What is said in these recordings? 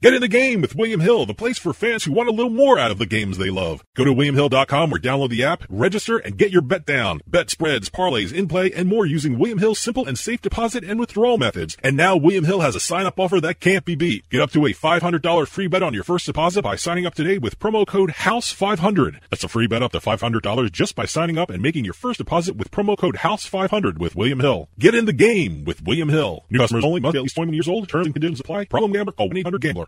Get in the game with William Hill, the place for fans who want a little more out of the games they love. Go to WilliamHill.com or download the app, register, and get your bet down. Bet spreads, parlays, in play, and more using William Hill's simple and safe deposit and withdrawal methods. And now William Hill has a sign up offer that can't be beat. Get up to a $500 free bet on your first deposit by signing up today with promo code HOUSE500. That's a free bet up to $500 just by signing up and making your first deposit with promo code HOUSE500 with William Hill. Get in the game with William Hill. New customers only must be at least 21 years old. Terms and conditions apply. Problem gambler. Call 1-800-GAMBLER.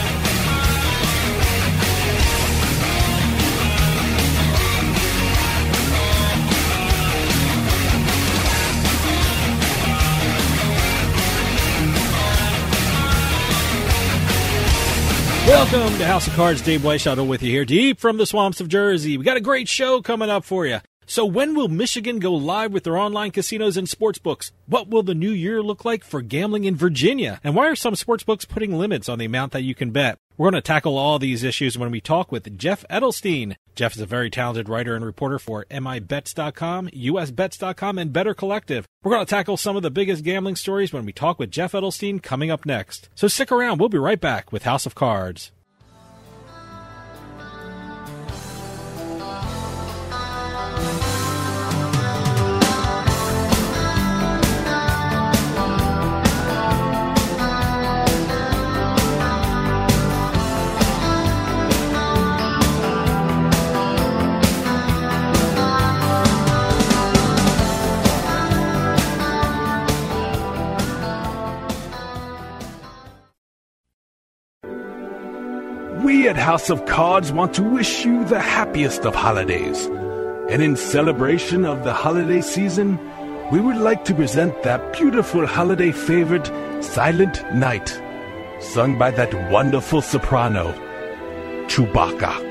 Welcome to House of Cards. Dave Weishuttle with you here, deep from the swamps of Jersey. We got a great show coming up for you. So, when will Michigan go live with their online casinos and sportsbooks? What will the new year look like for gambling in Virginia? And why are some sportsbooks putting limits on the amount that you can bet? We're going to tackle all these issues when we talk with Jeff Edelstein. Jeff is a very talented writer and reporter for MIBets.com, USBets.com, and Better Collective. We're going to tackle some of the biggest gambling stories when we talk with Jeff Edelstein coming up next. So stick around. We'll be right back with House of Cards. House of Cards want to wish you the happiest of holidays. And in celebration of the holiday season, we would like to present that beautiful holiday favorite, Silent Night, sung by that wonderful soprano, Chewbacca.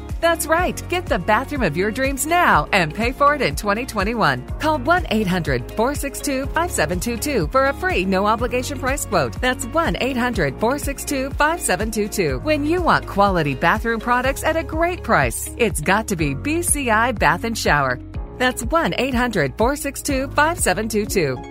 That's right. Get the bathroom of your dreams now and pay for it in 2021. Call 1 800 462 5722 for a free no obligation price quote. That's 1 800 462 5722. When you want quality bathroom products at a great price, it's got to be BCI Bath and Shower. That's 1 800 462 5722.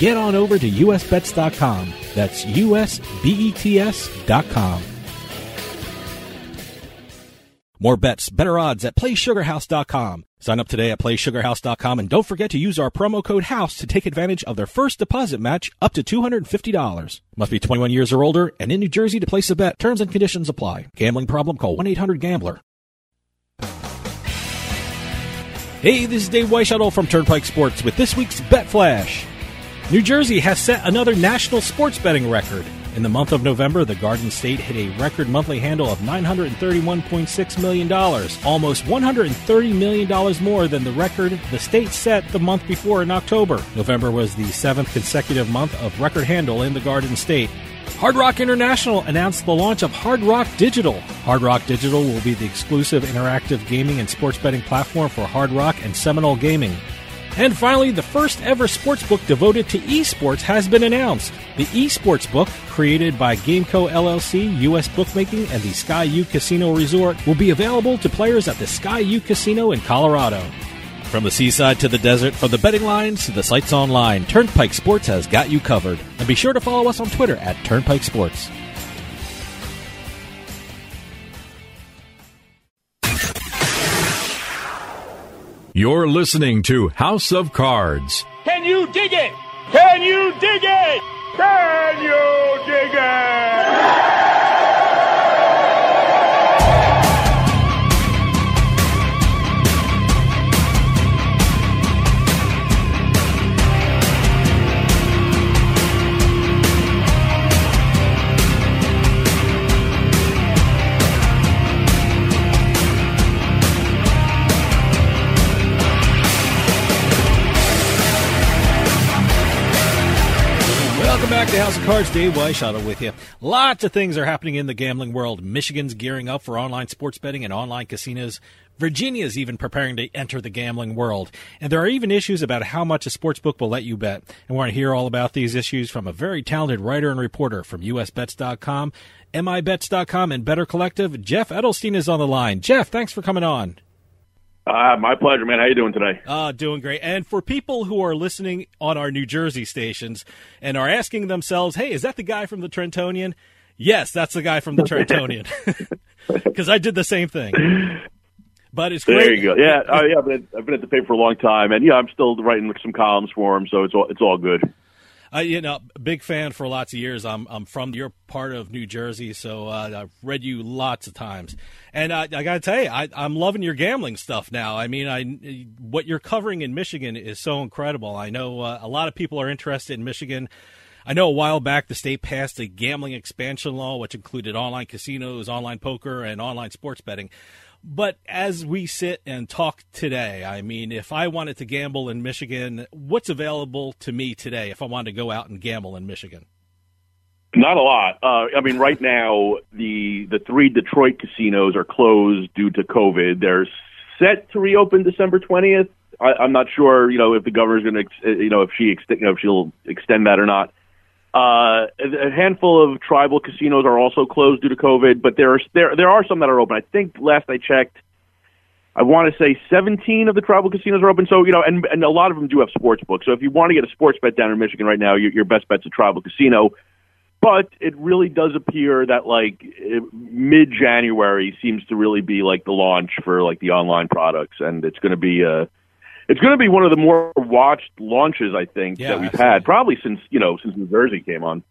Get on over to usbets.com. That's usbets.com. More bets, better odds at playsugarhouse.com. Sign up today at playsugarhouse.com and don't forget to use our promo code HOUSE to take advantage of their first deposit match up to $250. Must be 21 years or older and in New Jersey to place a bet. Terms and conditions apply. Gambling problem? Call 1-800-GAMBLER. Hey, this is Dave Weishuttle from Turnpike Sports with this week's Bet Flash. New Jersey has set another national sports betting record. In the month of November, the Garden State hit a record monthly handle of $931.6 million, almost $130 million more than the record the state set the month before in October. November was the seventh consecutive month of record handle in the Garden State. Hard Rock International announced the launch of Hard Rock Digital. Hard Rock Digital will be the exclusive interactive gaming and sports betting platform for Hard Rock and Seminole Gaming. And finally, the first ever sports book devoted to esports has been announced. The esports book, created by Gameco LLC, US Bookmaking, and the Sky Ute Casino Resort, will be available to players at the Sky Ute Casino in Colorado. From the seaside to the desert, from the betting lines to the sites online, Turnpike Sports has got you covered. And be sure to follow us on Twitter at Turnpike Sports. You're listening to House of Cards. Can you dig it? Can you dig it? Can you dig it? Welcome back to House of Cards. Dave Weishuttle with you. Lots of things are happening in the gambling world. Michigan's gearing up for online sports betting and online casinos. Virginia's even preparing to enter the gambling world. And there are even issues about how much a sports book will let you bet. And we're going to hear all about these issues from a very talented writer and reporter from usbets.com, mibets.com, and Better Collective. Jeff Edelstein is on the line. Jeff, thanks for coming on. Uh, my pleasure, man. How you doing today? Uh, doing great. And for people who are listening on our New Jersey stations and are asking themselves, hey, is that the guy from the Trentonian? Yes, that's the guy from the Trentonian. Because I did the same thing. But it's great. There you go. Yeah, oh, yeah. I've been, I've been at the paper for a long time, and yeah, I'm still writing some columns for him, so it's all it's all good. Uh, you know, big fan for lots of years. I'm I'm from your part of New Jersey, so uh, I've read you lots of times, and I got to tell you, I, I'm loving your gambling stuff now. I mean, I what you're covering in Michigan is so incredible. I know uh, a lot of people are interested in Michigan. I know a while back the state passed a gambling expansion law, which included online casinos, online poker, and online sports betting. But as we sit and talk today, I mean, if I wanted to gamble in Michigan, what's available to me today if I wanted to go out and gamble in Michigan? Not a lot. Uh, I mean, right now the the three Detroit casinos are closed due to COVID. They're set to reopen December twentieth. I'm not sure, you know, if the governor's going to, you know, if she, you know, if she'll extend that or not. Uh, a handful of tribal casinos are also closed due to COVID, but there are there there are some that are open. I think last I checked, I want to say 17 of the tribal casinos are open. So you know, and and a lot of them do have sports books. So if you want to get a sports bet down in Michigan right now, your, your best bet's a tribal casino. But it really does appear that like mid January seems to really be like the launch for like the online products, and it's going to be a it's going to be one of the more watched launches I think Yeah, that we've absolutely. had probably since you know since New Jersey came on.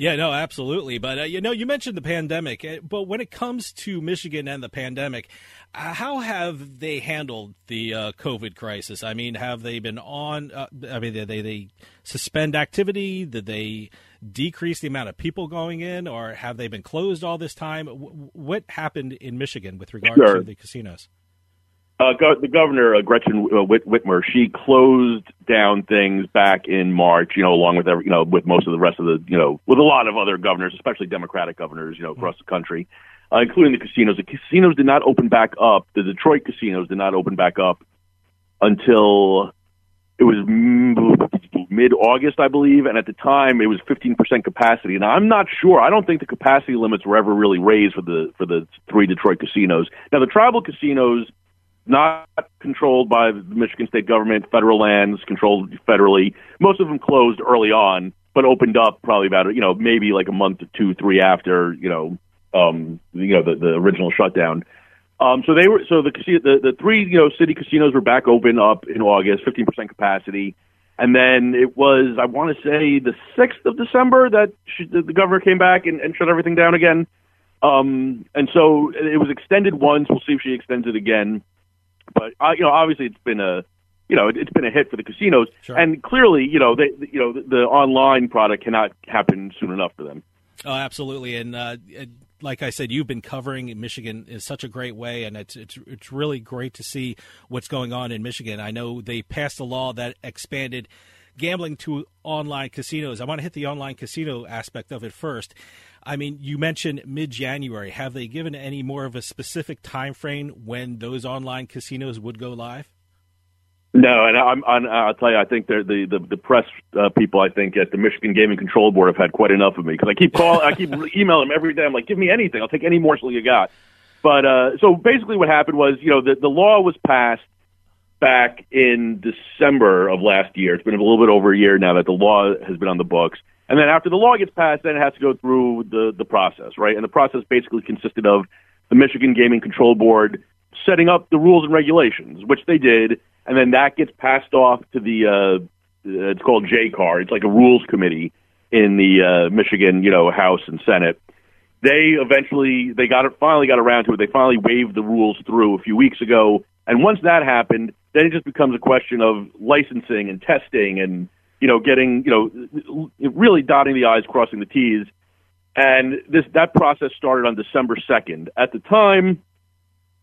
Yeah, no, absolutely. But uh, you know, you mentioned the pandemic, uh, but when it comes to Michigan and the pandemic, uh, how have they handled the uh, COVID crisis? I mean, have they been on? Uh, I mean, did they they suspend activity? Did they decrease the amount of people going in, or have they been closed all this time? W- what happened in Michigan with regard Sure. to the casinos? Uh, go- the governor, uh, Gretchen uh, Whit- Whitmer, she closed down things back in March. You know, along with every, you know, with most of the rest of the, you know, with a lot of other governors, especially Democratic governors, you know, across the country, uh, including the casinos. The casinos did not open back up. The Detroit casinos did not open back up until it was mid August, I believe, and at the time it was 15% capacity. And I'm not sure. I don't think the capacity limits were ever really raised for the for the three Detroit casinos. Now the tribal casinos not controlled by the Michigan state government, federal lands controlled federally. Most of them closed early on, but opened up probably about you know maybe like a month or two, three after you know um, you know the, the original shutdown. Um, so they were so the, the the three you know city casinos were back open up in August, fifteen percent capacity, and then it was I want to say the sixth of December that she, the governor came back and, and shut everything down again. Um, and so it was extended once. We'll see if she extends it again. But uh, you know, obviously, it's been a you know it's been a hit for the casinos, Sure. and clearly, you know, they you know the, the online product cannot happen soon enough for them. Oh, absolutely. And uh, it- like I said, you've been covering Michigan in such a great way, and it's it's it's really great to see what's going on in Michigan. I know they passed a law that expanded gambling to online casinos. I want to hit the online casino aspect of it first. I mean, you mentioned mid-January. Have they given any more of a specific time frame when those online casinos would go live? No, and I'm, I'm, I'll tell you, I think the the the press uh, people, I think at the Michigan Gaming Control Board have had quite enough of me because I keep calling, I keep emailing them every day. I'm like, give me anything, I'll take any morsel you got. But uh, so basically, what happened was, you know, the the law was passed back in December of last year. It's been a little bit over a year now that the law has been on the books. And then after the law gets passed, then it has to go through the the process, right? And the process basically consisted of the Michigan Gaming Control Board setting up the rules and regulations, which they did, and then that gets passed off to the uh, it's called JCAR. It's like a rules committee in the uh, Michigan, you know, House and Senate. They eventually they got it finally got around to it. They finally waved the rules through a few weeks ago, and once that happened, then it just becomes a question of licensing and testing and you know getting you know really dotting the i's, crossing the t's. And this that process started on December second. At the time,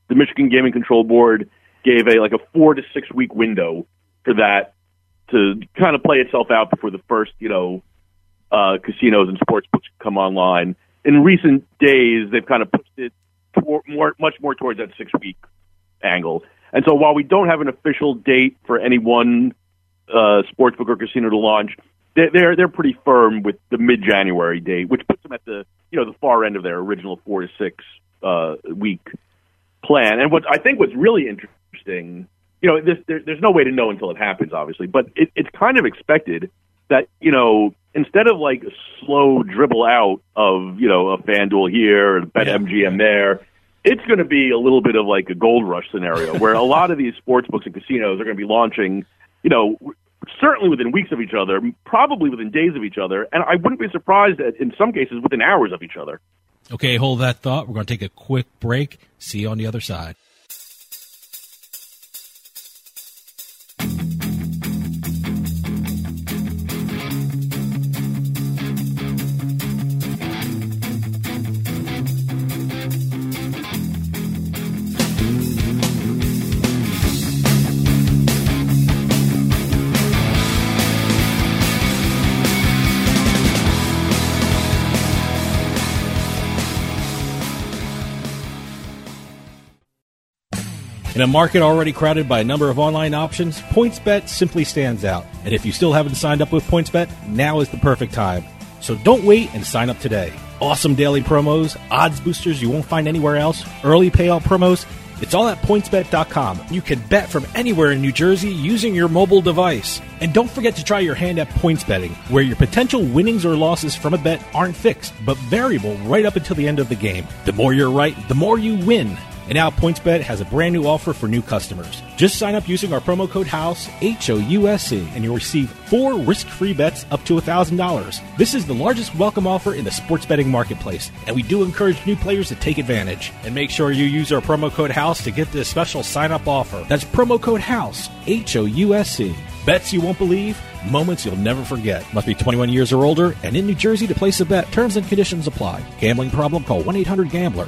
the Michigan Gaming Control Board gave a like a four to six week window for that to kind of play itself out before the first you know uh, casinos and sports books come online. In recent days, they've kind of pushed it tor- more much more towards that six week angle. And so while we don't have an official date for any one uh, sportsbook or casino to launch, they- they're they're pretty firm with the mid January date, which puts them at the you know the far end of their original four to six uh, week plan. And what I think what's really interesting, you know, this, there, there's no way to know until it happens, obviously, but it, it's kind of expected that you know instead of like a slow dribble out of you know a FanDuel here and Bet MGM there. It's going to be a little bit of like a gold rush scenario where a lot of these sports books and casinos are going to be launching, you know, certainly within weeks of each other, probably within days of each other, and I wouldn't be surprised that in some cases within hours of each other. Okay, hold that thought. We're going to take a quick break. See you on the other side. In a market already crowded by a number of online options, PointsBet simply stands out. And if you still haven't signed up with PointsBet, now is the perfect time. So don't wait and sign up today. Awesome daily promos, odds boosters you won't find anywhere else, early payout promos. It's all at pointsbet.com. You can bet from anywhere in New Jersey using your mobile device. And don't forget to try your hand at points betting, where your potential winnings or losses from a bet aren't fixed, but variable right up until the end of the game. The more you're right, the more you win. And now PointsBet has a brand new offer for new customers. Just sign up using our promo code HOUSE, H O U S E, and you'll receive four risk free bets up to $1,000. This is the largest welcome offer in the sports betting marketplace, and we do encourage new players to take advantage. And make sure you use our promo code HOUSE to get this special sign up offer. That's promo code HOUSE, H O U S E. Bets you won't believe, moments you'll never forget. Must be 21 years or older and in New Jersey to place a bet. Terms and conditions apply. Gambling problem? Call 1 800 Gambler.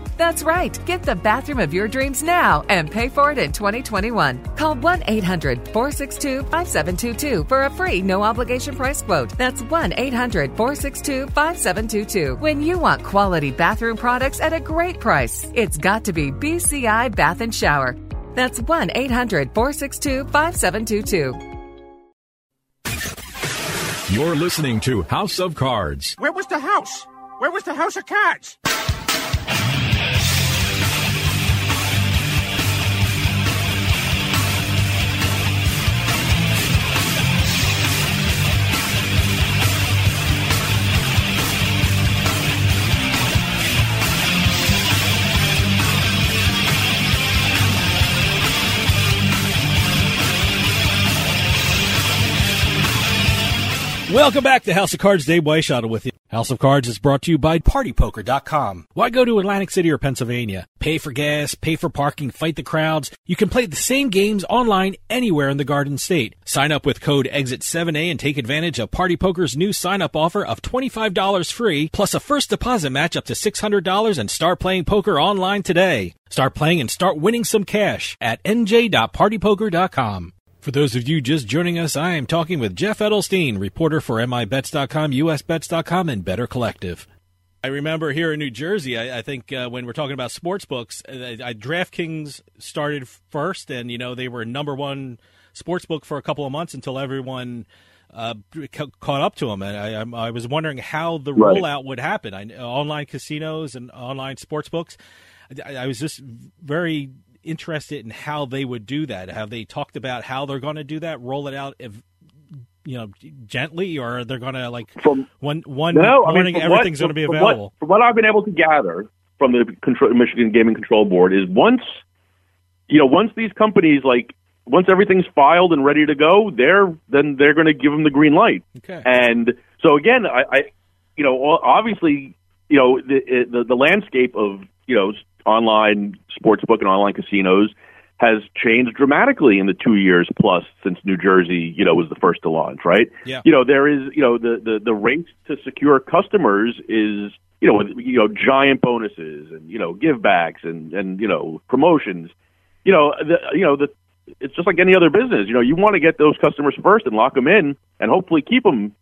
That's right. Get the bathroom of your dreams now and pay for it in 2021. Call 1 800 462 5722 for a free no obligation price quote. That's 1 800 462 5722. When you want quality bathroom products at a great price, it's got to be BCI Bath and Shower. That's 1 800 462 5722. You're listening to House of Cards. Where was the house? Where was the house of cards? Welcome back to House of Cards. Dave Weishottle with you. House of Cards is brought to you by PartyPoker.com. Why go to Atlantic City or Pennsylvania? Pay for gas, pay for parking, fight the crowds. You can play the same games online anywhere in the Garden State. Sign up with code EXIT7A and take advantage of Party Poker's new sign-up offer of $25 free, plus a first deposit match up to $600 and start playing poker online today. Start playing and start winning some cash at nj.partypoker.com. For those of you just joining us, I am talking with Jeff Edelstein, reporter for MIBets.com, USBets.com, and Better Collective. I remember here in New Jersey, I, I think uh, when we're talking about sports books, uh, I, DraftKings started first, and you know they were number one sports book for a couple of months until everyone uh, ca- caught up to them. And I, I, was wondering how the Right. rollout would happen. I, online casinos and online sports books. I, I was just very interested in how they would do that. Have they talked about how they're going to do that? Roll it out, if, you know, gently, or they're going to like From- one one No, I mean, morning from everything's going to be from available. What, from what I've been able to gather from the control, Michigan Gaming Control Board is once, you know, once these companies like once everything's filed and ready to go, they're then they're going to give them the green light. Okay. And so again, I, I you know, obviously, you know, the, the the landscape of you know online sports book and online casinos has changed dramatically in the two years plus since New Jersey, you know, was the first to launch, right? Yeah. You know, there is, you know, the the the race to secure customers is, you know, with you know giant bonuses and you know givebacks and and you know promotions. You know, the you know the it's just like any other business. You know, you want to get those customers first and lock them in, and hopefully keep them,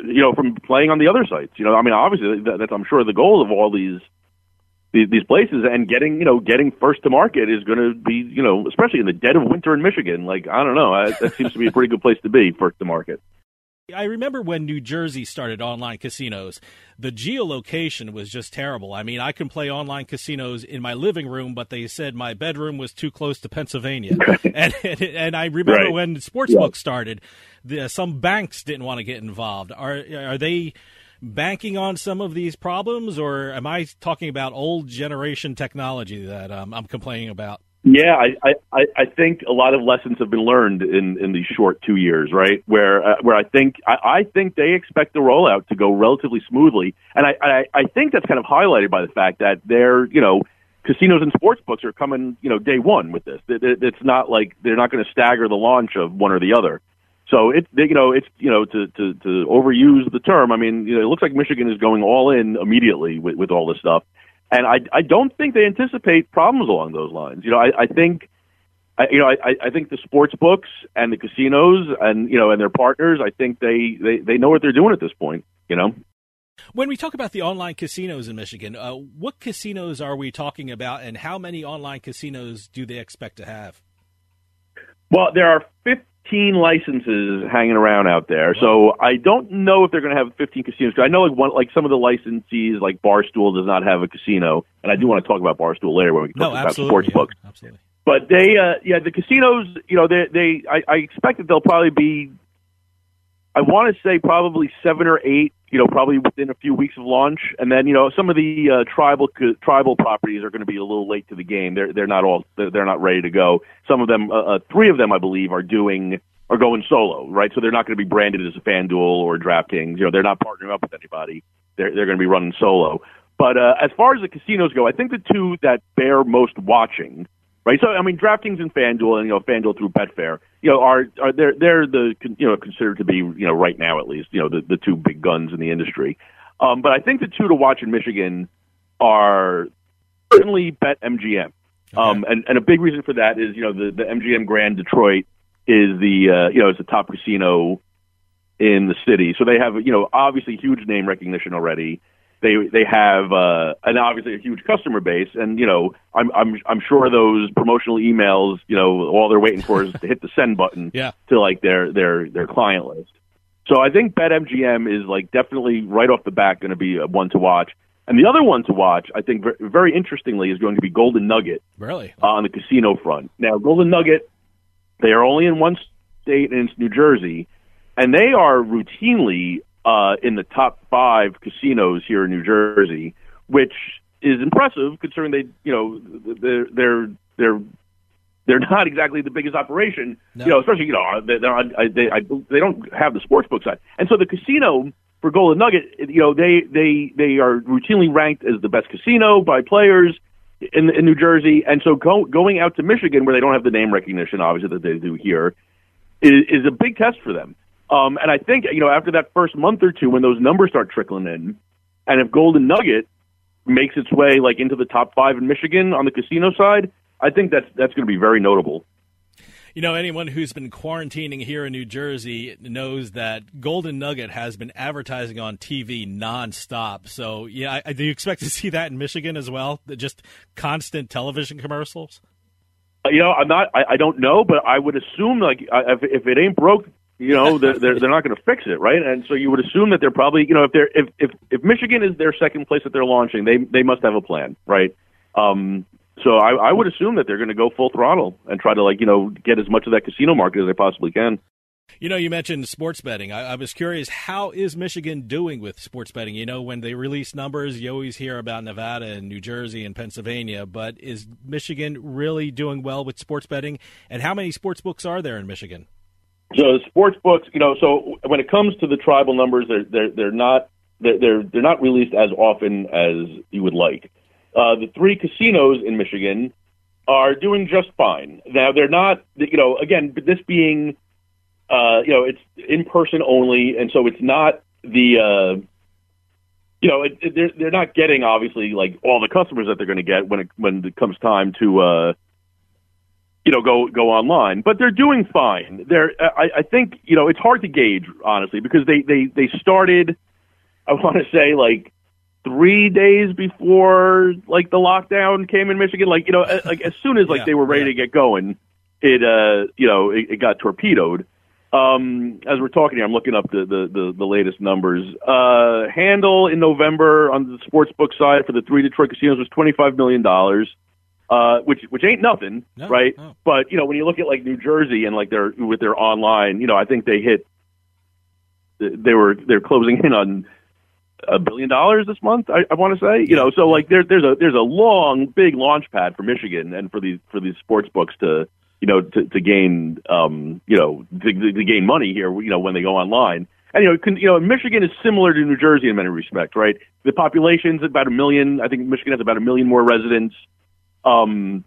you know, from playing on the other sites. You know, I mean, obviously that, that's I'm sure the goal of all these these, these places, and getting you know getting first to market is going to be you know especially in the dead of winter in Michigan. Like I don't know, I, that seems to be a pretty good place to be first to market. I remember when New Jersey started online casinos, the geolocation was just terrible. I mean, I can play online casinos in my living room, but they said my bedroom was too close to Pennsylvania. and, and and I remember Right. when sportsbook started, the, some banks didn't want to get involved. Are are they banking on some of these problems, or am I talking about old generation technology that um, I'm complaining about? Yeah, I, I, I think a lot of lessons have been learned in, in these short two years, right? Where uh, where I think I, I think they expect the rollout to go relatively smoothly, and I, I I think that's kind of highlighted by the fact that they're you know casinos and sports books are coming you know day one with this. It, it, it's not like they're not going to stagger the launch of one or the other. So it they, you know it's you know to, to to overuse the term. I mean you know it looks like Michigan is going all in immediately with, with all this stuff. And I, I don't think they anticipate problems along those lines. You know, I, I think, I, you know, I, I think the sports books and the casinos and you know and their partners, I think they, they, they know what they're doing at this point. You know, When we talk about the online casinos in Michigan, uh, what casinos are we talking about, and how many online casinos do they expect to have? well, there are 15 licenses hanging around out there, so I don't know if they're going to have 15 casinos. I know like one, like some of the licensees, like Barstool, does not have a casino, and I do want to talk about Barstool later when we No, talk about absolutely, sports yeah, books. absolutely. But they, uh, yeah, the casinos, you know, they, they, I, I expect that they'll probably be, I want to say probably seven or eight, you know, probably within a few weeks of launch, and then you know some of the uh, tribal tribal properties are going to be a little late to the game. They're they're not all they're, not ready to go. Some of them, uh, uh, three of them, I believe, are doing are going solo, right? So they're not going to be branded as a FanDuel or DraftKings. You know, they're not partnering up with anybody. They're they're going to be running solo. But uh, as far as the casinos go, I think the two that bear most watching, right? So I mean, DraftKings and FanDuel, and you know, FanDuel through Betfair, you know, are are they're they're the you know considered to be you know right now at least you know the the two big guns in the industry. Um, but I think the two to watch in Michigan are certainly bet MGM. Um, and, and a big reason for that is, you know, the, the MGM Grand Detroit is the, uh, you know, it's the top casino in the city. So they have, you know, obviously huge name recognition already. They they have uh, and obviously a huge customer base, and you know, I'm I'm I'm sure those promotional emails, you know, all they're waiting for is to hit the send button Yeah. to like their their their client list. So I think BetMGM is like definitely right off the bat going to be a one to watch. And the other one to watch, I think, very interestingly, is going to be Golden Nugget Really? uh, on the casino front. Now, Golden Nugget, they are only in one state, and it's New Jersey, and they are routinely uh, in the top five casinos here in New Jersey, which is impressive considering they, you know, they're they're they're they're not exactly the biggest operation, No. you know, especially you know they're I, they I, they don't have the sports book side, and so the casino for Golden Nugget, you know, they they they are routinely ranked as the best casino by players in in New Jersey, and so go, going out to Michigan where they don't have the name recognition, obviously that they do here, is, is a big test for them. Um, and I think you know after that first month or two, when those numbers start trickling in, and if Golden Nugget makes its way like into the top five in Michigan on the casino side, I think that's that's going to be very notable. You know, anyone who's been quarantining here in New Jersey knows that Golden Nugget has been advertising on TV nonstop. So, yeah, I, do you expect to see that in Michigan as well? Just constant television commercials? Uh, You know, I'm not. I, I don't know, but I would assume like if, if it ain't broke, you know, they're they're, they're not going to fix it, right? And so you would assume that they're probably, you know, if they're if if if Michigan is their second place that they're launching, they they must have a plan, right? Um, so I, I would assume that they're going to go full throttle and try to like you know get as much of that casino market as they possibly can. You know, you mentioned sports betting. I, I was curious, how is Michigan doing with sports betting? You know, when they release numbers, you always hear about Nevada and New Jersey and Pennsylvania, but is Michigan really doing well with sports betting? And how many sports books are there in Michigan? So sports books, you know, so when it comes to the tribal numbers, they're they're they're not they're they're, they're not released as often as you would like. Uh, the three casinos in Michigan are doing just fine. Now they're not, you know, again, this being, uh, you know, it's in person only, and so it's not the, uh, you know, it, it, they're they're not getting obviously like all the customers that they're going to get when it when it comes time to. Uh, you know, go go online, but they're doing fine. They're, I, I think, you know, it's hard to gauge honestly because they they they started. I want to say like three days before like the lockdown came in Michigan. Like you know, like as soon as like Yeah, they were ready to get going, it uh you know it, it got torpedoed. Um, as we're talking here, I'm looking up the the the, the latest numbers. Uh, handle in November on the sports book side for the three Detroit casinos was 25 million dollars. Uh, which which ain't nothing, No, right? no. But you know, when you look at like New Jersey and like their with their online, you know, I think they hit they were they're closing in on a billion dollars this month. I, I want to say, you know, so like there's there's a there's a long big launch pad for Michigan and for these for these sports books to you know to, to gain um you know to, to gain money here you know when they go online. And you know, can, you know, Michigan is similar to New Jersey in many respects, right? The population's about a million. I think Michigan has about a million more residents. Um,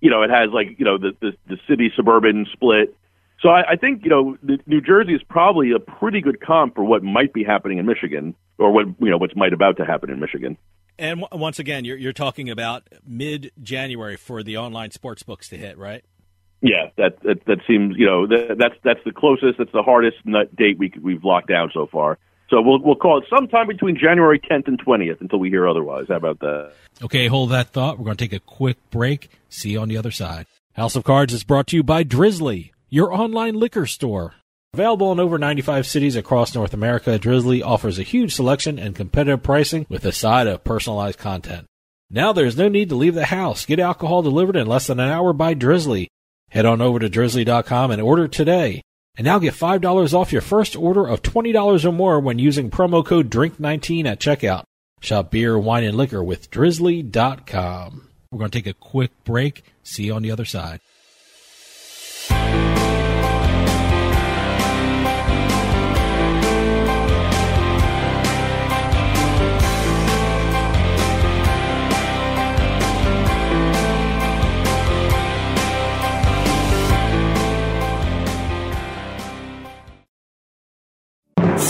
you know, it has like you know the the, the city suburban split. So I, I think you know the, New Jersey is probably a pretty good comp for what might be happening in Michigan, or what you know what's might about to happen in Michigan. And w- once again, you're, you're talking about mid January for the online sports books to hit, right? Yeah, that that, that seems you know that, that's that's the closest. That's the hardest nut date we we've locked down so far. So we'll we'll call it sometime between January 10th and 20th until we hear otherwise. How about that? Okay, hold that thought. We're going to take a quick break. See you on the other side. House of Cards is brought to you by Drizly, your online liquor store. Available in over 95 cities across North America, Drizly offers a huge selection and competitive pricing with a side of personalized content. Now there's no need to leave the house. Get alcohol delivered in less than an hour by Drizly. Head on over to drizly.com and order today. And now get $5 off your first order of $20 or more when using promo code DRINK19 at checkout. Shop beer, wine, and liquor with drizly.com. We're going to take a quick break. See you on the other side.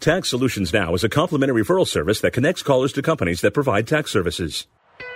Tax Solutions Now is a complimentary referral service that connects callers to companies that provide tax services.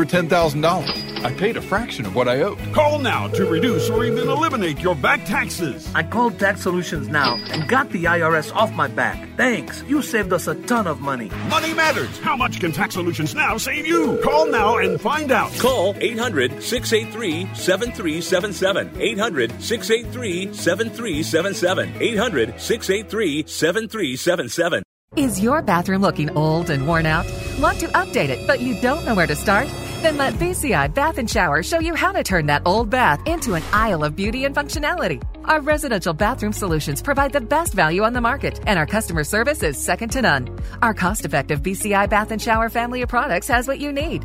over $10,000. I paid a fraction of what I owed. Call now to reduce or even eliminate your back taxes. I called Tax Solutions Now and got the IRS off my back. Thanks. You saved us a ton of money. Money matters. How much can Tax Solutions Now save you? Call now and find out. Call 800 683 7377. 800 683 7377. 800 683 7377. Is your bathroom looking old and worn out? Want to update it, but you don't know where to start? Then let BCI Bath and Shower show you how to turn that old bath into an aisle of beauty and functionality. Our residential bathroom solutions provide the best value on the market, and our customer service is second to none. Our cost effective BCI Bath and Shower family of products has what you need.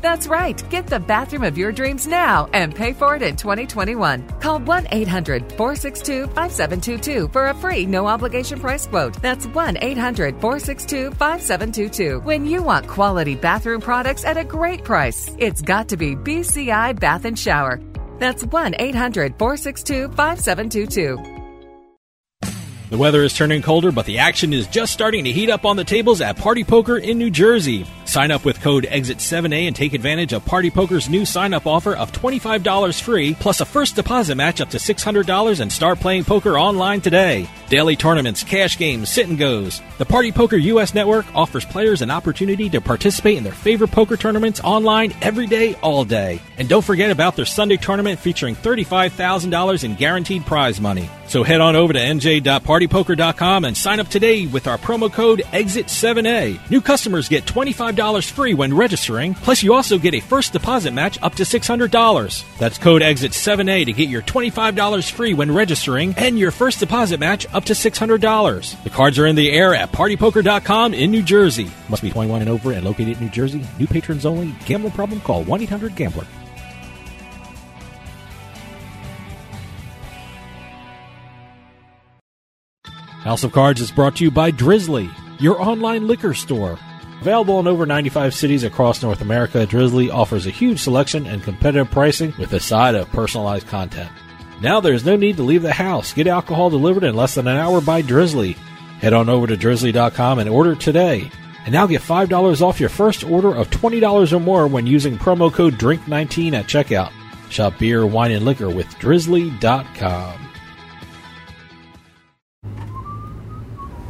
That's right. Get the bathroom of your dreams now and pay for it in 2021. Call 1 800 462 5722 for a free no obligation price quote. That's 1 800 462 5722. When you want quality bathroom products at a great price, it's got to be BCI Bath and Shower. That's 1 800 462 5722. The weather is turning colder, but the action is just starting to heat up on the tables at Party Poker in New Jersey. Sign up with code EXIT7A and take advantage of Party Poker's new sign up offer of $25 free, plus a first deposit match up to $600 and start playing poker online today. Daily tournaments, cash games, sit and goes. The Party Poker US network offers players an opportunity to participate in their favorite poker tournaments online every day, all day. And don't forget about their Sunday tournament featuring $35,000 in guaranteed prize money. So head on over to nj.partypoker.com and sign up today with our promo code EXIT7A. New customers get $25 free when registering, plus you also get a first deposit match up to $600. That's code EXIT7A to get your $25 free when registering and your first deposit match up to $600. The cards are in the air at partypoker.com in New Jersey. Must be 21 and over and located in New Jersey. New patrons only. Gambling problem? Call 1-800-GAMBLER. House of Cards is brought to you by Drizly, your online liquor store. Available in over 95 cities across North America, Drizly offers a huge selection and competitive pricing with a side of personalized content. Now there's no need to leave the house. Get alcohol delivered in less than an hour by Drizly. Head on over to drizly.com and order today. And now get $5 off your first order of $20 or more when using promo code DRINK19 at checkout. Shop beer, wine, and liquor with drizly.com.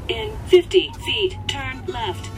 In 50 feet, turn left.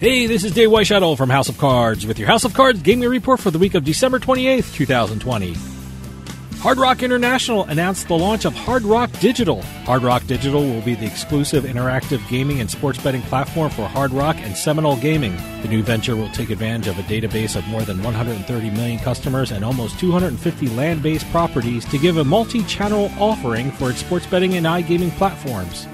Hey, this is Dave Weishuttle from House of Cards with your House of Cards gaming report for the week of December 28th, 2020. Hard Rock International announced the launch of Hard Rock Digital. Hard Rock Digital will be the exclusive interactive gaming and sports betting platform for Hard Rock and Seminole Gaming. The new venture will take advantage of a database of more than 130 million customers and almost 250 land based properties to give a multi channel offering for its sports betting and iGaming platforms.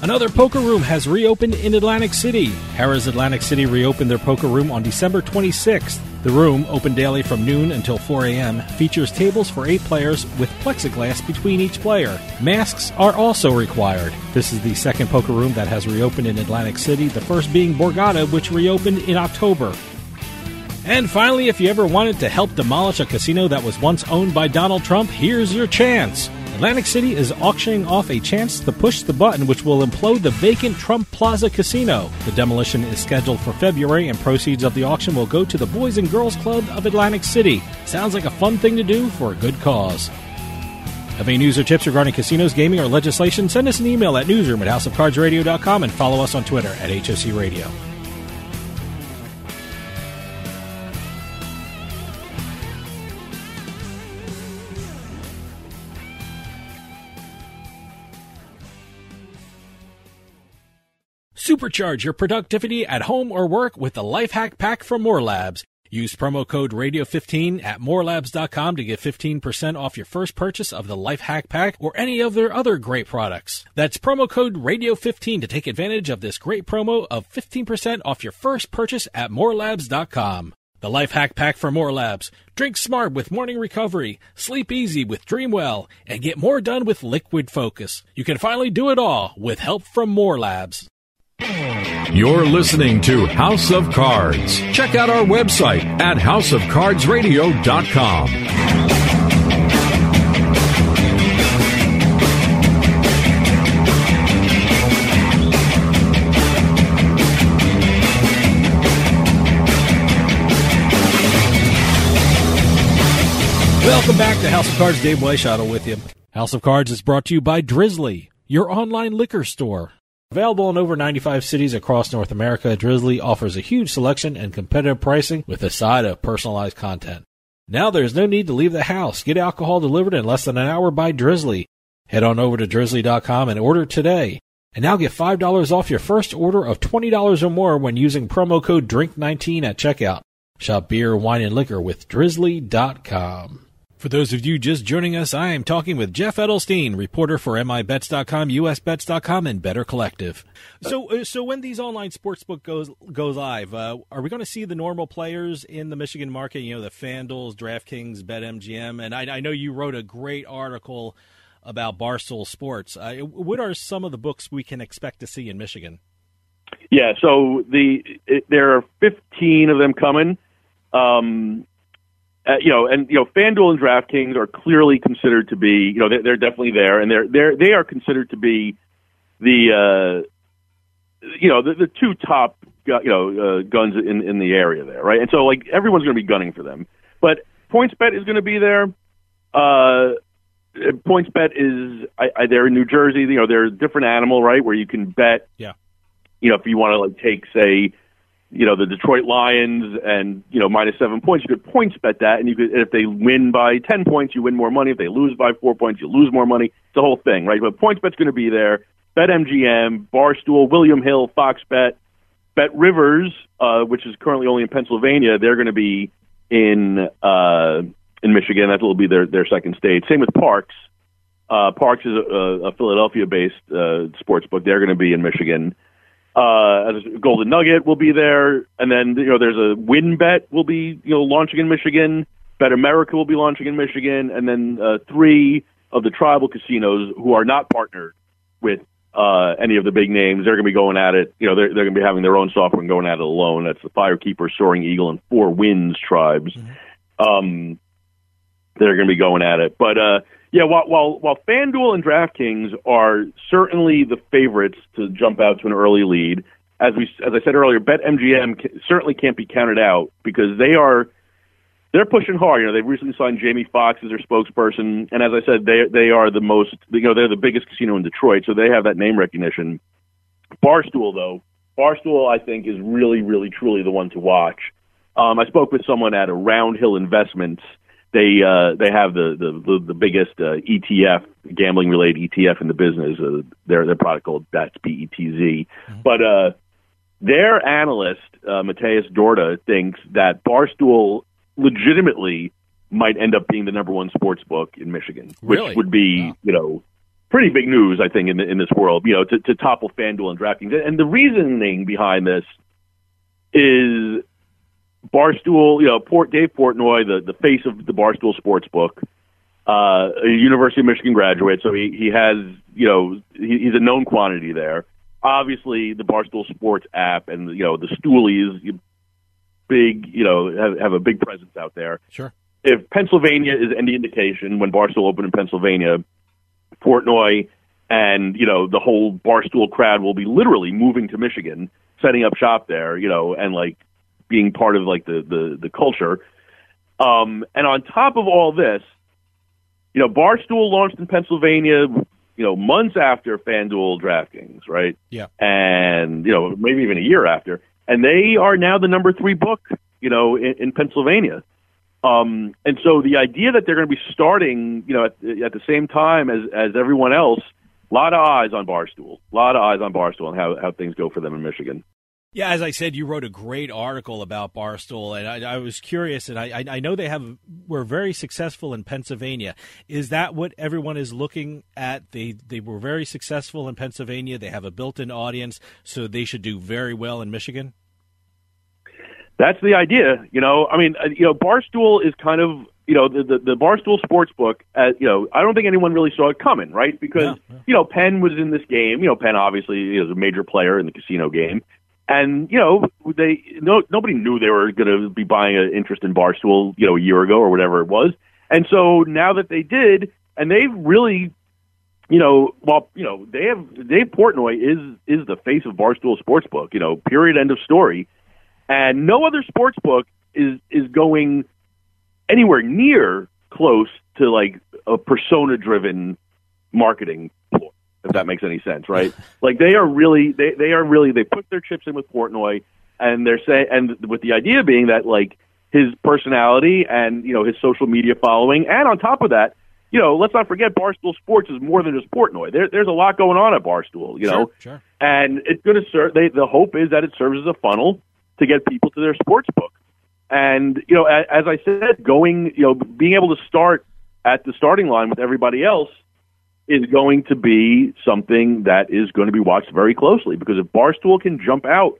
Another poker room has reopened in Atlantic City. Harrah's Atlantic City reopened their poker room on December 26th. The room, open daily from noon until 4 a.m., features tables for eight players with plexiglass between each player. Masks are also required. This is the second poker room that has reopened in Atlantic City, the first being Borgata, which reopened in October. And finally, if you ever wanted to help demolish a casino that was once owned by Donald Trump, here's your chance. Atlantic City is auctioning off a chance to push the button which will implode the vacant Trump Plaza Casino. The demolition is scheduled for February, and proceeds of the auction will go to the Boys and Girls Club of Atlantic City. Sounds like a fun thing to do for a good cause. Have any news or tips regarding casinos, gaming, or legislation? Send us an email at newsroom at houseofcardsradio.com and follow us on Twitter at HOC Radio. Supercharge your productivity at home or work with the Life Hack Pack from More Labs. Use promo code Radio15 at morelabs.com to get 15% off your first purchase of the Life Hack Pack or any of their other great products. That's promo code Radio15 to take advantage of this great promo of 15% off your first purchase at morelabs.com. The Life Hack Pack for More Labs. Drink smart with morning recovery, sleep easy with Dreamwell, and get more done with Liquid Focus. You can finally do it all with help from More Labs. You're listening to House of Cards. Check out our website at houseofcardsradio.com. Welcome back to House of Cards. Dave Weishottle with you. House of Cards is brought to you by Drizly, your online liquor store. Available in over 95 cities across North America, Drizly offers a huge selection and competitive pricing with a side of personalized content. Now there's no need to leave the house. Get alcohol delivered in less than an hour by Drizly. Head on over to drizly.com and order today. And now get $5 off your first order of $20 or more when using promo code DRINK19 at checkout. Shop beer, wine, and liquor with drizly.com. For those of you just joining us, I am talking with Jeff Edelstein, reporter for MIBets.com, USBets.com, and Better Collective. So, uh, so when these online sportsbook goes goes live, uh, are we going to see the normal players in the Michigan market? You know, the FanDuel's, DraftKings, BetMGM, and I, I know you wrote a great article about Barstool Sports. Uh, what are some of the books we can expect to see in Michigan? Yeah, so the it, there are 15 of them coming. Um, uh, you know, and you know, FanDuel and DraftKings are clearly considered to be, you know, they're, they're definitely there, and they're they're they are considered to be the, uh, you know, the, the two top, you know, uh, guns in in the area there, right? And so, like, everyone's going to be gunning for them. But PointsBet is going to be there. Uh, PointsBet is I, I, they're in New Jersey. You know, they're a different animal, right? Where you can bet. Yeah. You know, if you want to like take, say, you know the Detroit Lions and you know minus seven points. You could points bet that, and you could if they win by ten points, you win more money. If they lose by four points, you lose more money. It's the whole thing, right? But points bet's going to be there. BetMGM, Barstool, William Hill, Fox Bet, Bet Rivers, uh, which is currently only in Pennsylvania. They're going to be in uh, in Michigan. That will be their their second state. Same with Parx. Uh, Parx is a, a Philadelphia-based uh, sports book. They're going to be in Michigan. Golden Nugget will be there, and then you know there's a WynnBET will be you know launching in Michigan. Bet America will be launching in Michigan, and then uh, three of the tribal casinos who are not partnered with uh, any of the big names. They're going to be going at it. You know, they're, they're going to be having their own software and going at it alone. That's the Firekeeper, Soaring Eagle, and Four Winds tribes. Mm-hmm. Um, they're going to be going at it, but uh, yeah, while while while FanDuel and DraftKings are certainly the favorites to jump out to an early lead, as we as I said earlier, BetMGM certainly can't be counted out because they are they're pushing hard. You know, they've recently signed Jamie Foxx as their spokesperson, and as I said, they they are the most. You know, they're the biggest casino in Detroit, so they have that name recognition. Barstool, though, Barstool, I think, is really, really, truly the one to watch. Um, I spoke with someone at a Roundhill Investments. They uh, they have the the the, biggest uh, ETF gambling related ETF in the business. Uh, their their product called that's BETZ. Mm-hmm. But uh, their analyst uh, Mateus Dorda thinks that Barstool legitimately might end up being the number one sports book in Michigan, which Really? would be you know pretty big news, I think, in in this world. You know, to, to topple FanDuel and DraftKings, and the reasoning behind this is Barstool. You know, Port Dave Portnoy, the the face of the Barstool Sportsbook, uh, a University of Michigan graduate, so he he has you know he, he's a known quantity there. Obviously, the Barstool Sports app and you know the Stoolies, big you know have, have a big presence out there. Sure. If Pennsylvania is any indication, when Barstool opened in Pennsylvania, Portnoy and you know the whole Barstool crowd will be literally moving to Michigan, setting up shop there, you know, and like being part of like the the the culture. Um, and on top of all this, you know, Barstool launched in Pennsylvania, you know, months after FanDuel DraftKings, right? Yeah. And you know, maybe even a year after, and they are now the number three book, you know, in, in Pennsylvania. Um, and so the idea that they're going to be starting, you know, at, at the same time as as everyone else, a lot of eyes on Barstool, a lot of eyes on Barstool and how how things go for them in Michigan. Yeah, as I said, you wrote a great article about Barstool, and I, I was curious, and I, I know they have were very successful in Pennsylvania. Is that what everyone is looking at? They they were very successful in Pennsylvania. They have a built-in audience, so they should do very well in Michigan. That's the idea, you know. I mean, uh, you know, Barstool is kind of, you know, the the, the Barstool Sportsbook. Uh, you know, I don't think anyone really saw it coming, right? Because you know, Penn was in this game. You know, Penn obviously is a major player in the casino game, and you know, they no nobody knew they were going to be buying an interest in Barstool, you know, a year ago or whatever it was. And so now that they did, and they've really you know, well, you know, they have Dave Portnoy is is the face of Barstool Sportsbook. You know, period, end of story. And no other sports book is is going anywhere near close to like a persona driven marketing if that makes any sense, right? like they are really they they are really they put their chips in with Portnoy and they're saying and with the idea being that like his personality and you know his social media following and on top of that you know, let's not forget Barstool Sports is more than just Portnoy. There, there's a lot going on at Barstool, you know, sure. and it's going to serve. They, the hope is that it serves as a funnel to get people to their sports book. And you know, as, as I said, going, you know, being able to start at the starting line with everybody else is going to be something that is going to be watched very closely because if Barstool can jump out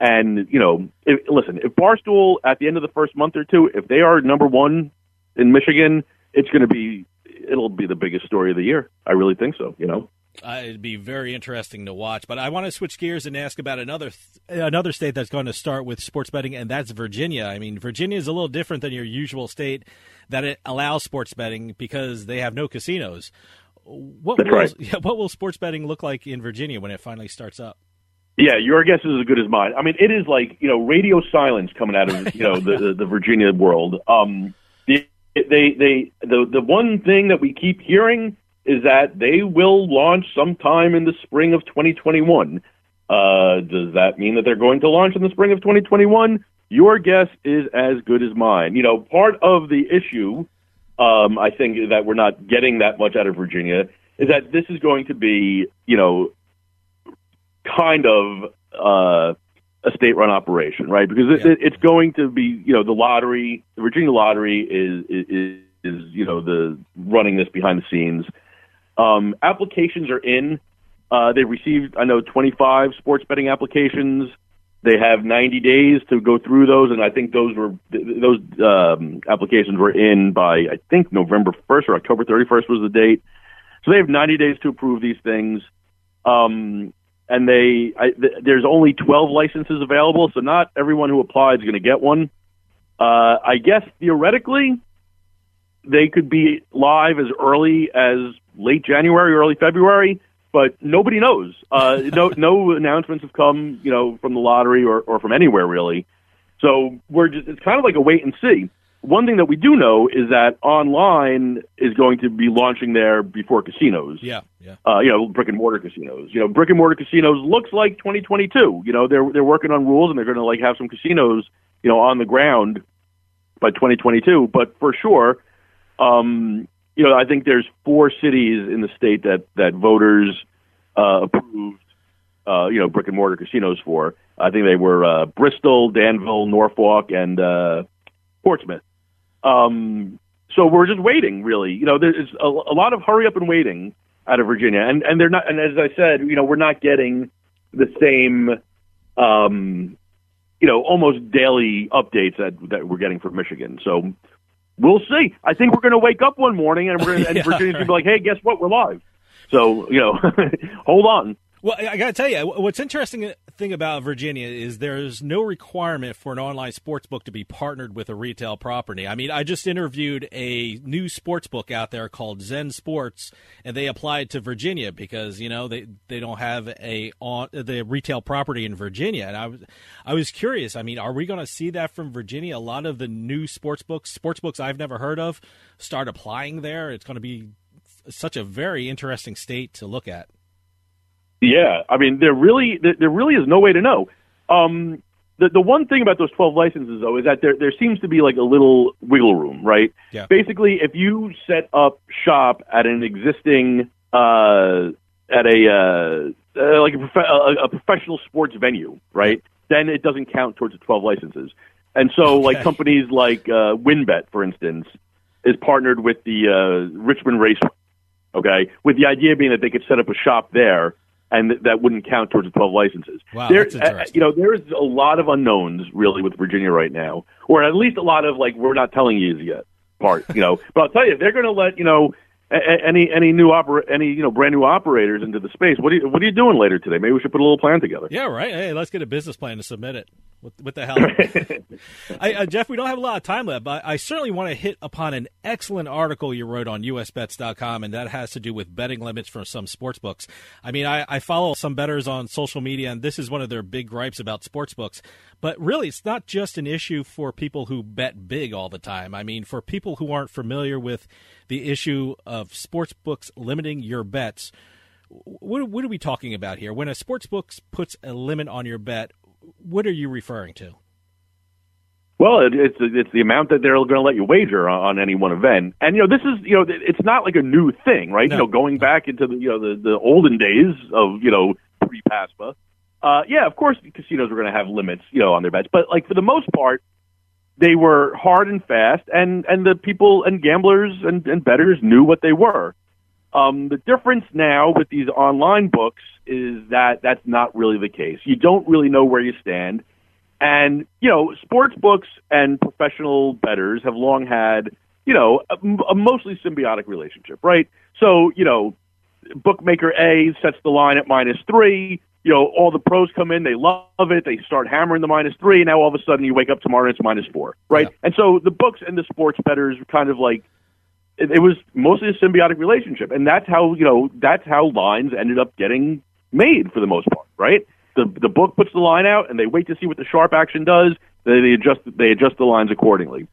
and you know, if, listen, if Barstool at the end of the first month or two, if they are number one in Michigan, it's going to be it'll be the biggest story of the year. I really think so. You know. Uh, it'd be very interesting to watch. But I want to switch gears and ask about another th- another state that's going to start with sports betting, and that's Virginia. I mean, Virginia is a little different than your usual state that it allows sports betting because they have no casinos. What That's will, right. yeah, what will sports betting look like in Virginia when it finally starts up? Yeah, your guess is as good as mine. I mean, it is like you know radio silence coming out of you know the the, the Virginia world. Um, the, they they the the one thing that we keep hearing is that they will launch sometime in the spring of 2021. Uh, does that mean that they're going to launch in the spring of 2021? Your guess is as good as mine. You know, part of the issue, um, I think, that we're not getting that much out of Virginia is that this is going to be, you know, kind of uh, a state-run operation, right? Because it, it, it's going to be, you know, the lottery, the Virginia lottery is is, is you know the running this behind the scenes. Um, applications are in. Uh, they received, I know, 25 sports betting applications. They have 90 days to go through those, and I think those were those um, applications were in by I think November 1st or October 31st was the date. So they have 90 days to approve these things. Um, and they I, th- there's only 12 licenses available, so not everyone who applies is going to get one. Uh, I guess theoretically, they could be live as early as late January, early February, but nobody knows. Uh, no, no announcements have come, you know, from the lottery or, or from anywhere really. So we're just, it's kind of like a wait and see. one thing that we do know is that online is going to be launching there before casinos. Yeah, yeah. Uh, you know, brick and mortar casinos. You know, brick and mortar casinos looks like 2022. You know, they're they're working on rules and they're going to like have some casinos, you know, on the ground by 2022. But for sure, um, you know, I think there's four cities in the state that that voters uh, approved, uh, you know, brick and mortar casinos for. I think they were uh, Bristol, Danville, Norfolk, and uh, Portsmouth. Um, so we're just waiting, really. You know, there's a, a lot of hurry up and waiting out of Virginia, and and they're not. And as I said, you know, we're not getting the same, um, you know, almost daily updates that that we're getting from Michigan. So we'll see. I think we're going to wake up one morning and we're gonna, and Yeah, Virginia's going to be like, "Hey, guess what? We're live." So you know, hold on. Well, I got to tell you, what's interesting uh, thing about Virginia is there's no requirement for an online sports book to be partnered with a retail property. I mean, I just interviewed a new sports book out there called Zen Sports, and they applied to Virginia because you know they they don't have a on the retail property in Virginia. And I was I was curious. I mean, are we going to see that from Virginia? A lot of the new sports books, sports books I've never heard of, start applying there. It's going to be such a very interesting state to look at. Yeah, I mean, there really there, really is no way to know. Um, the the one thing about those twelve licenses though is that there there seems to be like a little wiggle room, right? Yeah. Basically, if you set up shop at an existing uh, at a uh, uh, like a, prof- a, a professional sports venue, right? Then it doesn't count towards the twelve licenses. And so, like companies like uh, WynnBET, for instance, is partnered with the uh, Richmond Raceway. Okay, with the idea being that they could set up a shop there, and th- that wouldn't count towards the twelve licenses. Wow, there, that's uh, interesting. you know, there is a lot of unknowns really with Virginia right now, or at least a lot of like we're not telling you yet part. You know, but I'll tell you, they're going to let you know a- any any new oper- any you know brand new operators into the space. What are you, what are you doing later today? Maybe we should put a little plan together. Yeah, right. Hey, let's get a business plan to submit it. What, what the hell? I, uh, Jeff, we don't have a lot of time left, but I certainly want to hit upon an excellent article you wrote on usbets.com, and that has to do with betting limits for some sports books. I mean, I, I follow some bettors on social media, and this is one of their big gripes about sports books. But really, it's not just an issue for people who bet big all the time. I mean, for people who aren't familiar with the issue of sports books limiting your bets, what, what are we talking about here? When a sports book puts a limit on your bet, what are you referring to? Well, it, it's it's the amount that they're going to let you wager on, on any one event, and you know this is you know it's not like a new thing, right? No. You know, going back into the you know the, the olden days of you know pre PASPA, uh, yeah, of course casinos were going to have limits, you know, on their bets, but like for the most part, they were hard and fast, and and the people and gamblers and, and bettors knew what they were. Um, the difference now with these online books is that that's not really the case. You don't really know where you stand. And, you know, sports books and professional bettors have long had, you know, a, a mostly symbiotic relationship, right? So, you know, bookmaker A sets the line at minus three. You know, all the pros come in, they love it, they start hammering the minus three, and now all of a sudden you wake up tomorrow and it's minus four, right? And so the books and the sports bettors are kind of like it, was mostly a symbiotic relationship, and that's how you know that's how lines ended up getting made for the most part, right? The the book puts the line out, and they wait to see what the sharp action does. They, they adjust they adjust the lines accordingly.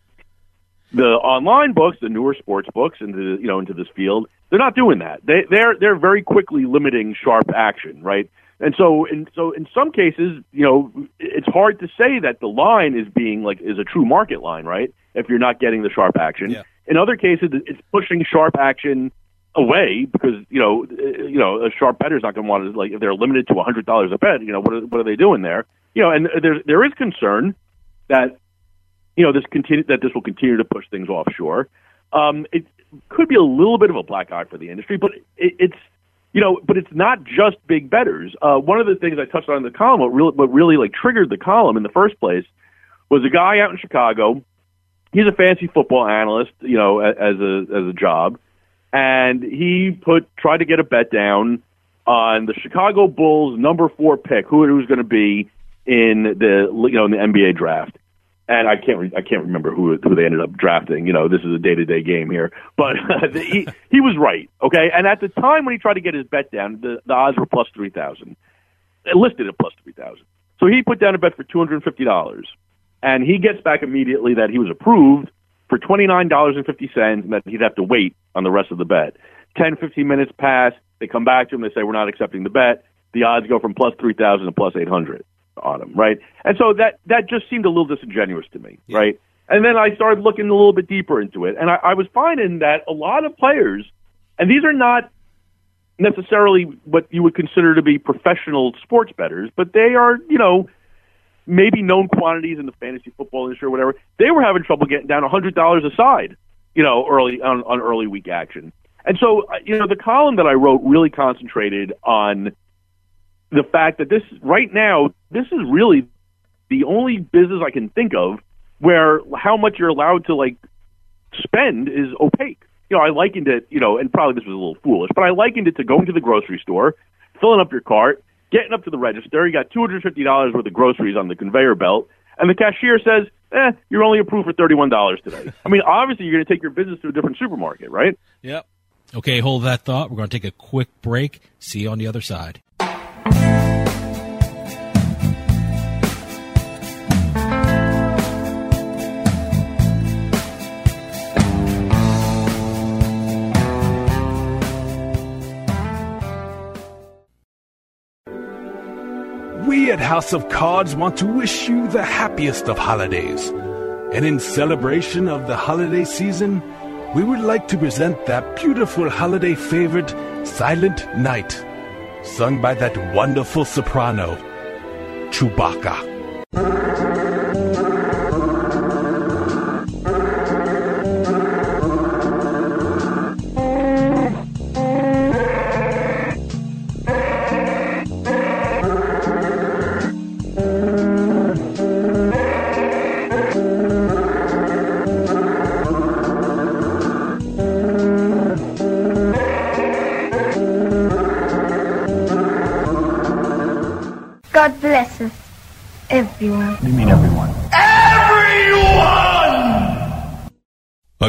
The online books, the newer sports books into the you know into this field, they're not doing that. They they're they're very quickly limiting sharp action, right? And so in so in some cases, you know, it's hard to say that the line is being like is a true market line, right? If you're not getting the sharp action. In other cases, it's pushing sharp action away because you know you know a sharp bettor's not going to want to like if they're limited to a hundred dollars a bet. You know what are, what are they doing there? You know, and there there is concern that you know this continue that this will continue to push things offshore. Um, it could be a little bit of a black eye for the industry, but it, it's you know, but it's not just big betters. Uh, one of the things I touched on in the column, what really, what really like triggered the column in the first place, was a guy out in Chicago. He's a fancy football analyst, you know, as a as a job, and he put tried to get a bet down on the Chicago Bulls number four pick, who it was going to be in the you know in the NBA draft. And I can't re- I can't remember who who they ended up drafting. You know, this is a day to day game here, but the, he he was right. Okay, and at the time when he tried to get his bet down, the, the odds were plus three thousand, It listed at plus three thousand. So he put down a bet for two hundred and fifty dollars, and he gets back immediately that he was approved for $29.50, and that he'd have to wait on the rest of the bet. 10, 15 minutes pass. They come back to him. They say, we're not accepting the bet. The odds go from plus 3,000 to plus 800 on him, right? And so that, that just seemed a little disingenuous to me, yeah. right? And then I started looking a little bit deeper into it, and I, I was finding that a lot of players, and these are not necessarily what you would consider to be professional sports bettors, but they are, you know, maybe known quantities in the fantasy football industry or whatever. They were having trouble getting down a hundred dollars a side, you know, early on, on early week action. And so, uh, you know, the column that I wrote really concentrated on the fact that this right now, this is really the only business I can think of where how much you're allowed to like spend is opaque. You know, I likened it, you know, and probably this was a little foolish, but I likened it to going to the grocery store, filling up your cart, getting up to the register. You got $250 worth of groceries on the conveyor belt, and the cashier says, eh, you're only approved for $31 today. I mean, obviously, you're going to take your business to a different supermarket, right? Yep. Okay, hold that thought. We're going to take a quick break. See you on the other side. House of Cards want to wish you the happiest of holidays. And in celebration of the holiday season, we would like to present that beautiful holiday favorite, Silent Night, sung by that wonderful soprano, Chewbacca.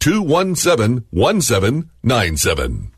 217 1797.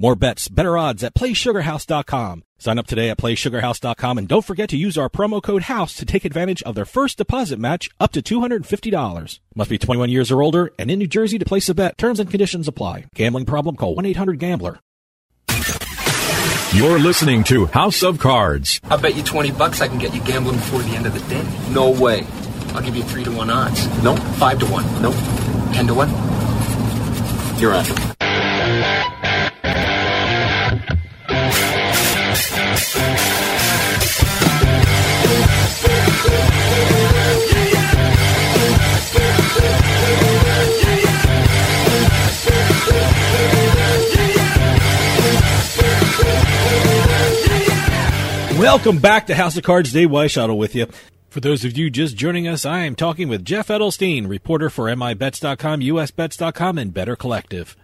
More bets, better odds at PlaySugarHouse.com. Sign up today at PlaySugarHouse.com and don't forget to use our promo code HOUSE to take advantage of their first deposit match up to $250. Must be 21 years or older and in New Jersey to place a bet. Terms and conditions apply. Gambling problem? Call 1-800-GAMBLER. You're listening to House of Cards. I bet you 20 bucks I can get you gambling before the end of the day. No way. I'll give you 3 to 1 odds. No. 5 to 1. No. 10 to 1. You're on. Welcome back to House of Cards. Dave Weishuttle with you. For those of you just joining us, I am talking with Jeff Edelstein, reporter for MIBets.com, USBets.com, and Better Collective.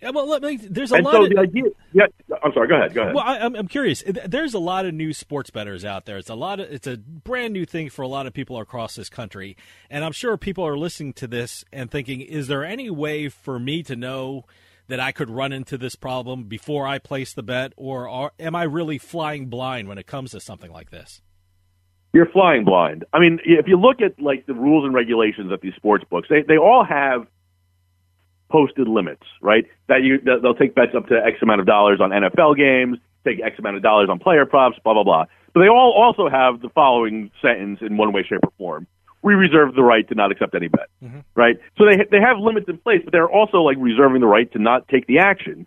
Yeah, well, let me, there's a and lot so of, the idea, yeah, I'm sorry. Go ahead. Go ahead. Well, I, I'm, I'm curious. There's a lot of new sports bettors out there. It's a lot of, it's a brand new thing for a lot of people across this country, and I'm sure people are listening to this and thinking, is there any way for me to know that I could run into this problem before I place the bet, or are, am I really flying blind when it comes to something like this? You're flying blind. I mean, if you look at like the rules and regulations of these sports books, they they all have posted limits, right? That you that they'll take bets up to X amount of dollars on NFL games, take X amount of dollars on player props, blah blah blah. But they all also have the following sentence in one way, shape, or form: We reserve the right to not accept any bet, mm-hmm. right? So they they have limits in place, but they're also like reserving the right to not take the action.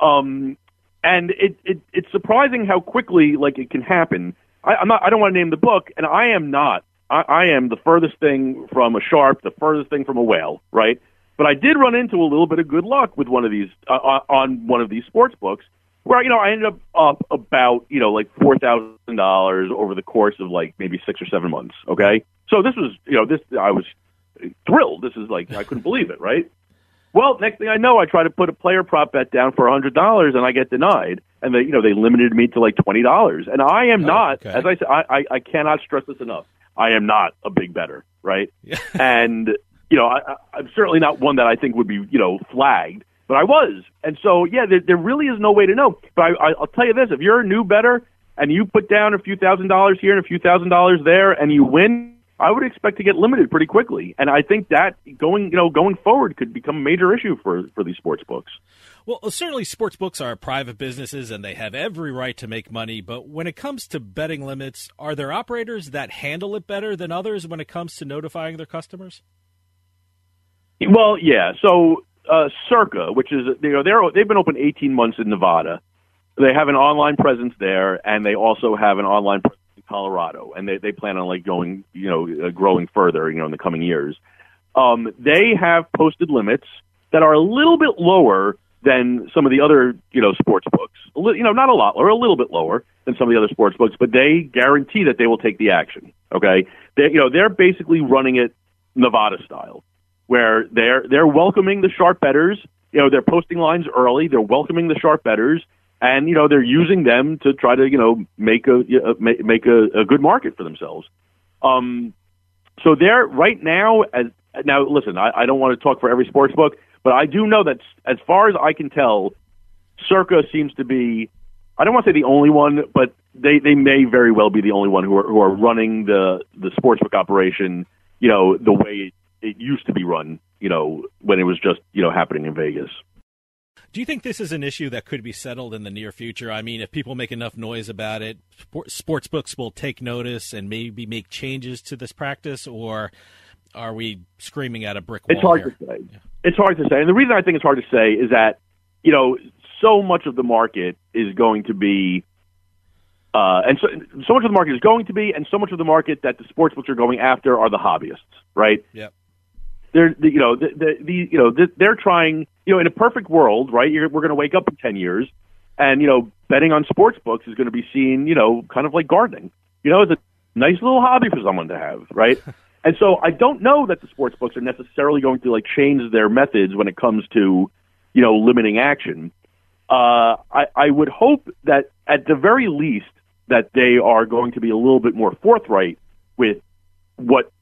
Um, and it, it it's surprising how quickly like it can happen. I, I'm not. I don't want to name the book, and I am not. I, I am the furthest thing from a sharp, the furthest thing from a whale, right? But I did run into a little bit of good luck with one of these uh, on one of these sports books, where you know I ended up up about you know like four thousand dollars over the course of like maybe six or seven months. Okay, so this was you know this I was thrilled. This is like I couldn't believe it, right? Well, next thing I know, I try to put a player prop bet down for a hundred dollars, and I get denied. And they, you know, they limited me to like twenty dollars. And I am Oh, not, okay. as I said, I, I, I cannot stress this enough. I am not a big better, right? and you know, I, I- I'm certainly not one that I think would be, you know, flagged. But I was, and so yeah, there, there really is no way to know. But I, I, I'll tell you this: if you're a new better and you put down a few thousand dollars here and a few thousand dollars there, and you win, I would expect to get limited pretty quickly. And I think that going, you know, going forward could become a major issue for for these sports books. Well, certainly sports books are private businesses and they have every right to make money. But when it comes to betting limits, are there operators that handle it better than others when it comes to notifying their customers? Well, yeah. So uh, Circa, which is you know they're they've been open 18 months in Nevada. They have an online presence there, and they also have an online presence Colorado, and they they plan on like going you know uh, growing further you know in the coming years. Um, they have posted limits that are a little bit lower than some of the other you know sports books. Li- you know, not a lot, or a little bit lower than some of the other sports books, but they guarantee that they will take the action. Okay, they you know they're basically running it Nevada style where they're they're welcoming the sharp betters. You know, they're posting lines early. They're welcoming the sharp betters, and you know they're using them to try to you know make a uh, make, make a, a good market for themselves. Um, so they're right now as now. Listen, I, I don't want to talk for every sports book, but I do know that as far as I can tell, Circa seems to be. I don't want to say the only one, but they they may very well be the only one who are who are running the the sportsbook operation. You know the way it, it used to be run, you know, when it was just, you know, happening in Vegas. Do you think this is an issue that could be settled in the near future? I mean, if people make enough noise about it, sport, sports books will take notice and maybe make changes to this practice, or are we screaming at a brick wall? It's hard here? to say. It's hard to say. And the reason I think it's hard to say is that, you know, so much of the market is going to be uh, and so, so much of the market is going to be, and so much of the market that the sports books are going after are the hobbyists, right? Yep. They're you know the, the, the you know the, they're trying you know in a perfect world right you're, we're going to wake up in 10 years and you know betting on sports books is going to be seen you know kind of like gardening. You know it's a nice little hobby for someone to have right? And so i don't know that the sports books are necessarily going to like change their methods when it comes to you know limiting action. Uh i i would hope that at the very least that they are going to be a little bit more forthright with what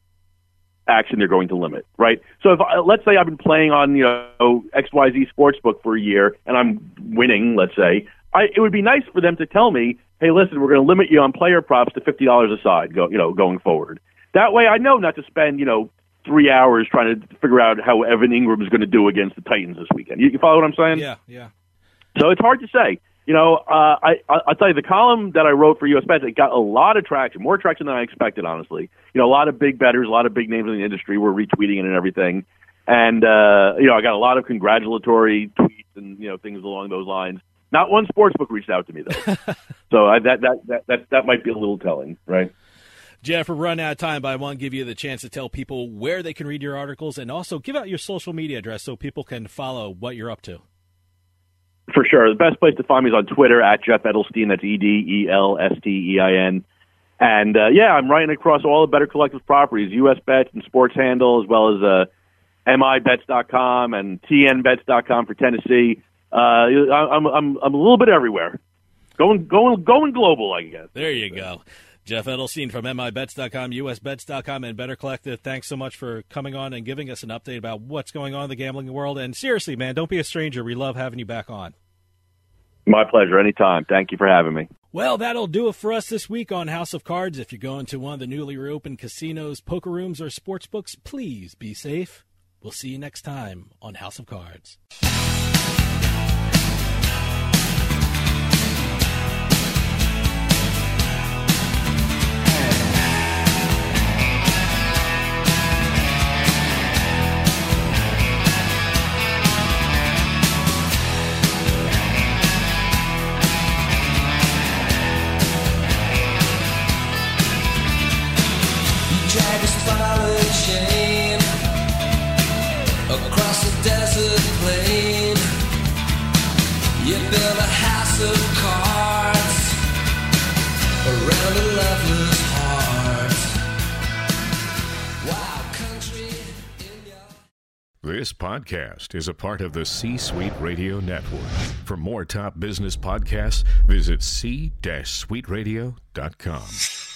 action they're going to limit, right? So if I, let's say I've been playing on you know XYZ Sportsbook for a year and I'm winning, let's say, I, it would be nice for them to tell me, hey, listen, we're going to limit you on player props to fifty dollars a side, go, you know, going forward. That way, I know not to spend you know three hours trying to figure out how Evan Engram is going to do against the Titans this weekend. You, you follow what I'm saying? Yeah, yeah. So it's hard to say. You know, uh, I, I- I'll tell you, the column that I wrote for US Bets, it got a lot of traction, more traction than I expected, honestly. You know, a lot of big bettors, a lot of big names in the industry were retweeting it and everything. And, uh, you know, I got a lot of congratulatory tweets and, you know, things along those lines. Not one sportsbook reached out to me, though. so I, that, that, that, that, that might be a little telling, right? Jeff, we're running out of time, but I want to give you the chance to tell people where they can read your articles and also give out your social media address so people can follow what you're up to. For sure. The best place to find me is on Twitter at Jeff Edelstein. That's E D E L S T E I N. And uh, yeah, I'm writing across all the Better Collective properties, US Bets and Sports Handle, as well as uh, MIBets.com and TNBets.com for Tennessee. Uh, I'm, I'm, I'm a little bit everywhere. Going, going, going global, I guess. There you go. Jeff Edelstein from MIBets.com, USBets.com, and Better Collective. Thanks so much for coming on and giving us an update about what's going on in the gambling world. And seriously, man, don't be a stranger. We love having you back on. My pleasure. Anytime. Thank you for having me. Well, that'll do it for us this week on House of Cards. If you're going to one of the newly reopened casinos, poker rooms, or sports books, please be safe. We'll see you next time on House of Cards. You build a house of cards around a heart. Wild country. This podcast is a part of the C Suite Radio Network. For more top business podcasts, visit c-suiteradio.com.